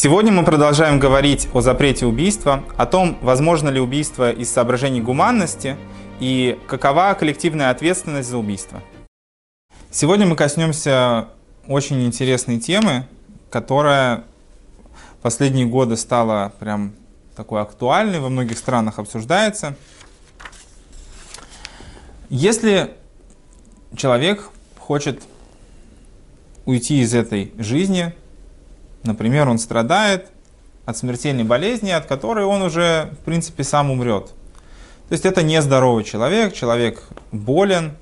Сегодня мы продолжаем говорить о запрете убийства, о том, возможно ли убийство из соображений гуманности и какова коллективная ответственность за убийство. Сегодня мы коснемся очень интересной темы, которая в последние годы стала прям такой актуальной, во многих странах обсуждается. Если человек хочет уйти из этой жизни, например, он страдает от смертельной болезни, от которой он уже, в принципе, сам умрет. То есть это нездоровый человек, человек болен,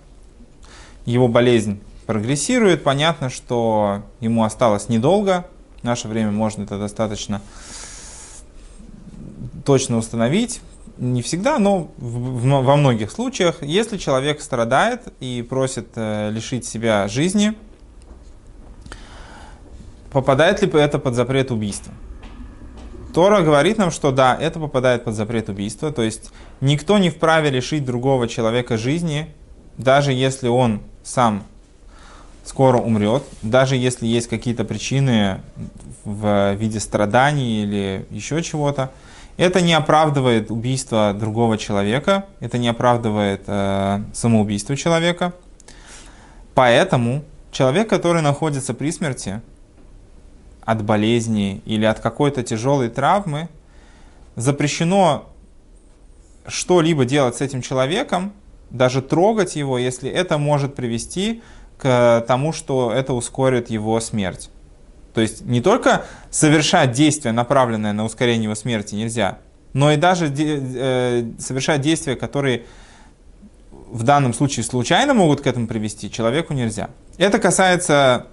его болезнь прогрессирует, понятно, что ему осталось недолго, в наше время можно это достаточно точно установить, не всегда, но во многих случаях, если человек страдает и просит э, лишить себя жизни, попадает ли это под запрет убийства? Тора говорит нам, что да, это попадает под запрет убийства, то есть никто не вправе лишить другого человека жизни, даже если он сам скоро умрет, даже если есть какие-то причины в виде страданий или еще чего-то. Это не оправдывает убийство другого человека, это не оправдывает э, самоубийство человека. Поэтому человек, который находится при смерти от болезни или от какой-то тяжелой травмы, запрещено что-либо делать с этим человеком, даже трогать его, если это может привести к тому, что это ускорит его смерть. То есть не только совершать действие, направленное на ускорение его смерти, нельзя, но и даже э, совершать действия, которые в данном случае случайно могут к этому привести, человеку нельзя. Это касается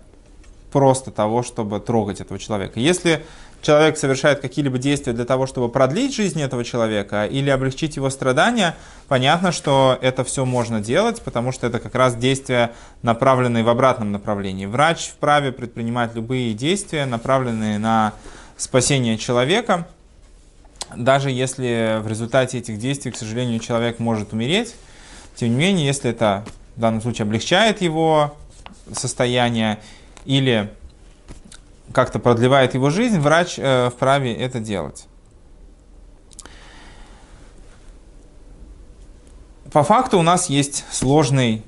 просто того, чтобы трогать этого человека. Если человек совершает какие-либо действия для того, чтобы продлить жизнь этого человека или облегчить его страдания, понятно, что это все можно делать, потому что это как раз действия, направленные в обратном направлении. Врач вправе предпринимать любые действия, направленные на спасение человека, даже если в результате этих действий, к сожалению, человек может умереть. Тем не менее, если это в данном случае облегчает его состояние или как-то продлевает его жизнь, врач э, вправе это делать. По факту у нас есть сложный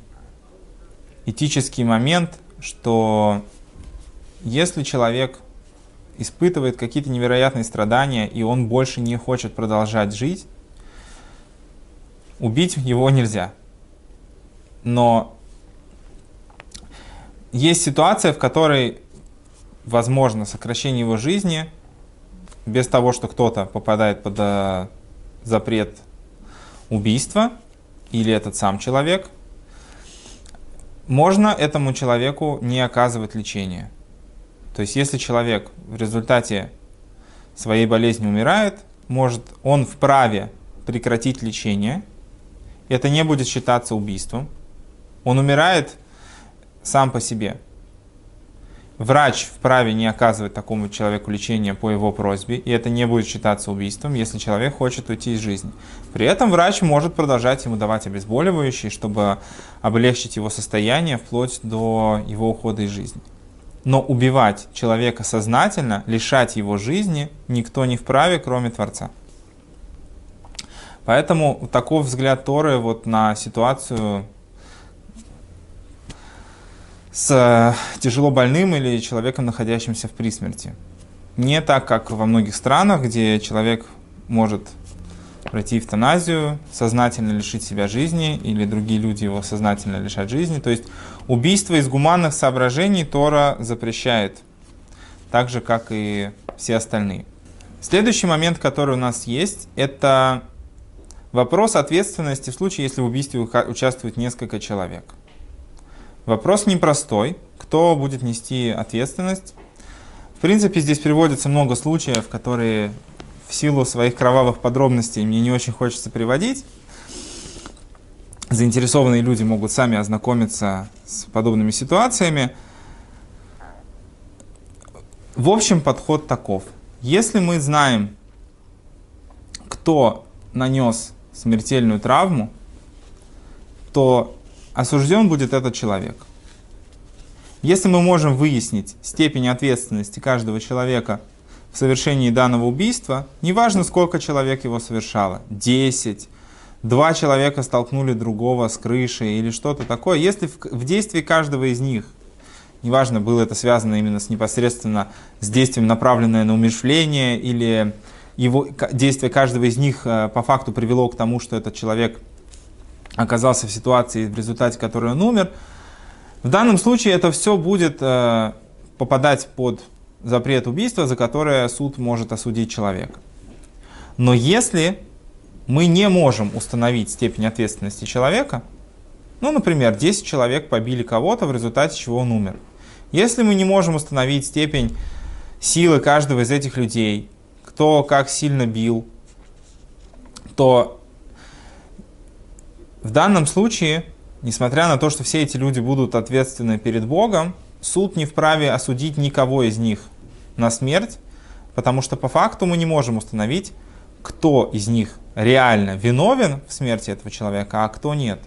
этический момент, что если человек испытывает какие-то невероятные страдания, и он больше не хочет продолжать жить, убить его нельзя. Но есть ситуация, в которой возможно сокращение его жизни без того, что кто-то попадает под э, запрет убийства или этот сам человек, можно этому человеку не оказывать лечения. То есть если человек в результате своей болезни умирает, может он вправе прекратить лечение, это не будет считаться убийством. Он умирает сам по себе. Врач вправе не оказывать такому человеку лечение по его просьбе, и это не будет считаться убийством, если человек хочет уйти из жизни. При этом врач может продолжать ему давать обезболивающие, чтобы облегчить его состояние вплоть до его ухода из жизни. Но убивать человека сознательно, лишать его жизни никто не вправе, кроме Творца. Поэтому такой взгляд Торы вот на ситуацию с э, тяжело больным или человеком, находящимся в присмерти. Не так, как во многих странах, где человек может пройти эвтаназию, сознательно лишить себя жизни, или другие люди его сознательно лишать жизни. То есть убийство из гуманных соображений Тора запрещает, так же, как и все остальные. Следующий момент, который у нас есть, это вопрос ответственности в случае, если в убийстве участвует несколько человек. Вопрос непростой. Кто будет нести ответственность? В принципе, здесь приводится много случаев, которые в силу своих кровавых подробностей мне не очень хочется приводить. Заинтересованные люди могут сами ознакомиться с подобными ситуациями. В общем, подход таков. Если мы знаем, кто нанес смертельную травму, то осужден будет этот человек. Если мы можем выяснить степень ответственности каждого человека в совершении данного убийства, неважно сколько человек его совершало, 10, два человека столкнули другого с крыши или что-то такое, если в, действии каждого из них, неважно, было это связано именно с непосредственно с действием, направленное на умершление, или его, действие каждого из них э, по факту привело к тому, что этот человек оказался в ситуации, в результате которой он умер, в данном случае это все будет э, попадать под запрет убийства, за которое суд может осудить человека. Но если мы не можем установить степень ответственности человека, ну, например, 10 человек побили кого-то, в результате чего он умер. Если мы не можем установить степень силы каждого из этих людей, кто как сильно бил, то в данном случае, несмотря на то, что все эти люди будут ответственны перед Богом, суд не вправе осудить никого из них на смерть, потому что по факту мы не можем установить, кто из них реально виновен в смерти этого человека, а кто нет.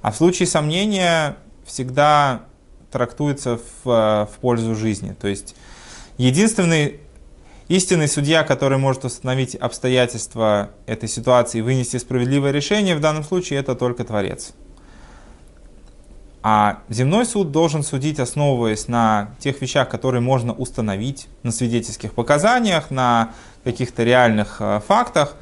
А в случае сомнения всегда трактуется в, в пользу жизни. То есть единственный истинный судья, который может установить обстоятельства этой ситуации и вынести справедливое решение, в данном случае это только Творец. А земной суд должен судить, основываясь на тех вещах, которые можно установить, на свидетельских показаниях, на каких-то реальных э, фактах.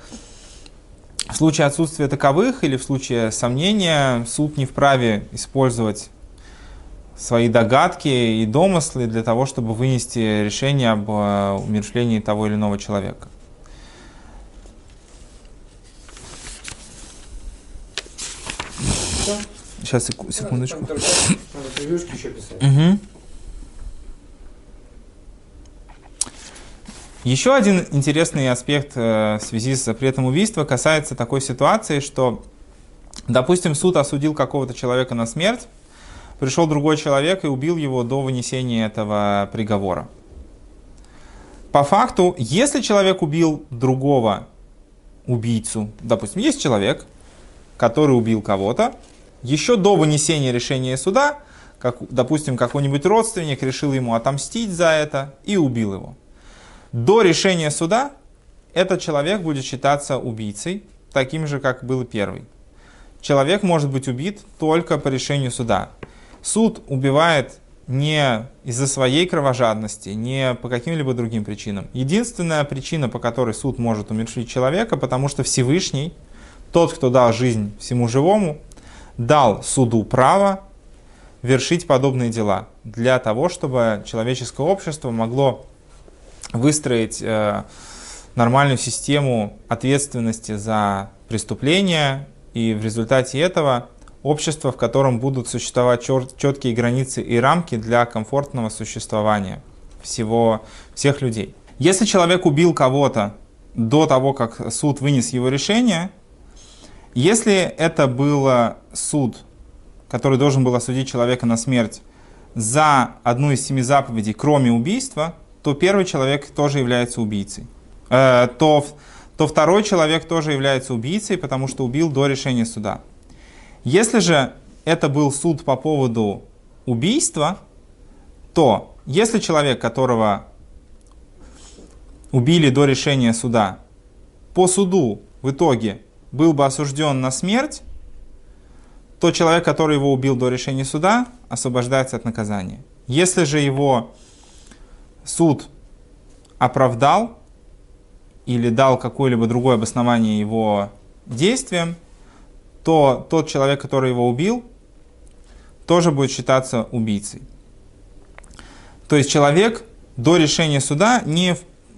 В случае отсутствия таковых или в случае сомнения суд не вправе использовать свои догадки и домыслы для того, чтобы вынести решение об э, умершлении того или иного человека. Сейчас, секундочку. Угу. Еще один интересный аспект э, в связи с запретом убийства касается такой ситуации, что, допустим, суд осудил какого-то человека на смерть, пришел другой человек и убил его до вынесения этого приговора. По факту, если человек убил другого убийцу, допустим, есть человек, который убил кого-то, еще до вынесения решения суда, как, допустим, какой-нибудь родственник решил ему отомстить за это и убил его. До решения суда этот человек будет считаться убийцей, таким же, как был первый. Человек может быть убит только по решению суда. Суд убивает не из-за своей кровожадности, не по каким-либо другим причинам. Единственная причина, по которой суд может умершить человека, потому что Всевышний, тот, кто дал жизнь всему живому, дал суду право вершить подобные дела для того, чтобы человеческое общество могло выстроить э, нормальную систему ответственности за преступления, и в результате этого общество, в котором будут существовать четкие границы и рамки для комфортного существования всего, всех людей. Если человек убил кого-то до того, как суд вынес его решение, если это был суд, который должен был осудить человека на смерть за одну из семи заповедей, кроме убийства, то первый человек тоже является убийцей. Э, то, то второй человек тоже является убийцей, потому что убил до решения суда. Если же это был суд по поводу убийства, то если человек, которого убили до решения суда, по суду в итоге был бы осужден на смерть, то человек, который его убил до решения суда, освобождается от наказания. Если же его суд оправдал или дал какое-либо другое обоснование его действиям, то тот человек, который его убил, тоже будет считаться убийцей. То есть человек до решения суда не,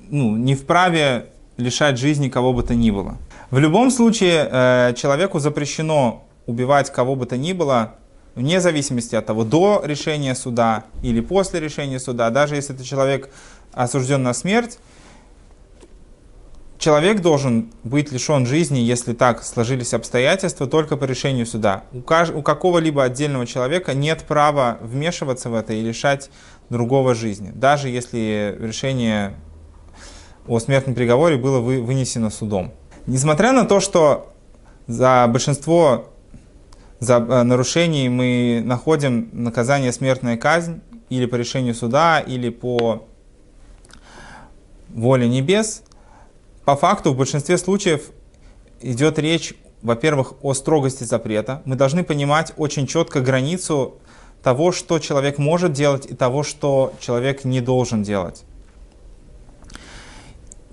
ну, не вправе лишать жизни кого бы то ни было. В любом случае, э, человеку запрещено убивать кого бы то ни было, вне зависимости от того, до решения суда или после решения суда, даже если это человек осужден на смерть, человек должен быть лишен жизни, если так сложились обстоятельства, только по решению суда. У, каж... у какого-либо отдельного человека нет права вмешиваться в это и лишать другого жизни, даже если решение о смертном приговоре было вы... вынесено судом. Несмотря на то, что за большинство за э, нарушений мы находим наказание смертная казнь или по решению суда, или по воли небес, по факту в большинстве случаев идет речь, во-первых, о строгости запрета. Мы должны понимать очень четко границу того, что человек может делать, и того, что человек не должен делать.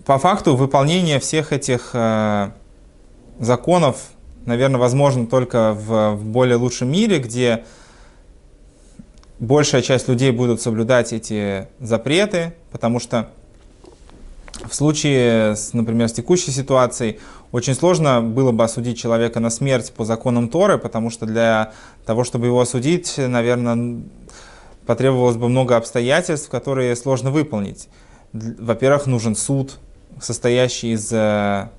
По факту выполнение всех этих э, законов, наверное, возможно только в, в более лучшем мире, где большая часть людей будут соблюдать эти запреты, потому что в случае, с, например, с текущей ситуацией, очень сложно было бы осудить человека на смерть по законам Торы, потому что для того, чтобы его осудить, наверное, потребовалось бы много обстоятельств, которые сложно выполнить. Во-первых, нужен суд, состоящий из э,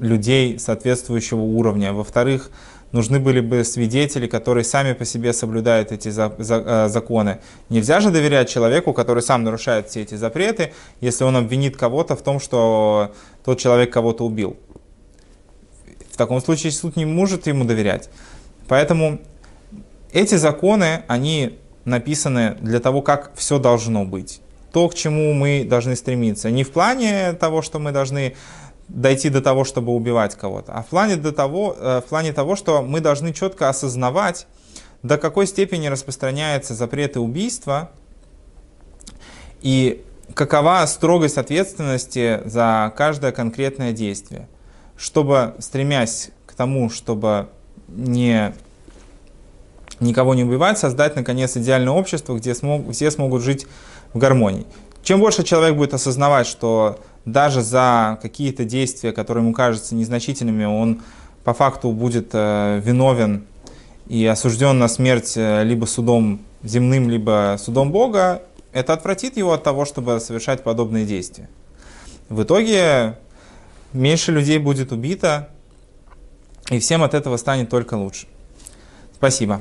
людей соответствующего уровня. Во-вторых, нужны были бы свидетели, которые сами по себе соблюдают эти за, за, э, законы. Нельзя же доверять человеку, который сам нарушает все эти запреты, если он обвинит кого-то в том, что тот человек кого-то убил. В таком случае суд не может ему доверять. Поэтому эти законы, они написаны для того, как все должно быть. То, к чему мы должны стремиться. Не в плане того, что мы должны дойти до того, чтобы убивать кого-то, а в плане, до того, э, в плане того, что мы должны четко осознавать, до какой степени распространяются запреты убийства и какова строгость ответственности за каждое конкретное действие, чтобы, стремясь к тому, чтобы не, никого не убивать, создать, наконец, идеальное общество, где смог, все смогут жить в гармонии. Чем больше человек будет осознавать, что даже за какие-то действия, которые ему кажутся незначительными, он по факту будет э, виновен и осужден на смерть э, либо судом земным, либо судом Бога, это отвратит его от того, чтобы совершать подобные действия. В итоге меньше людей будет убито, и всем от этого станет только лучше. Спасибо.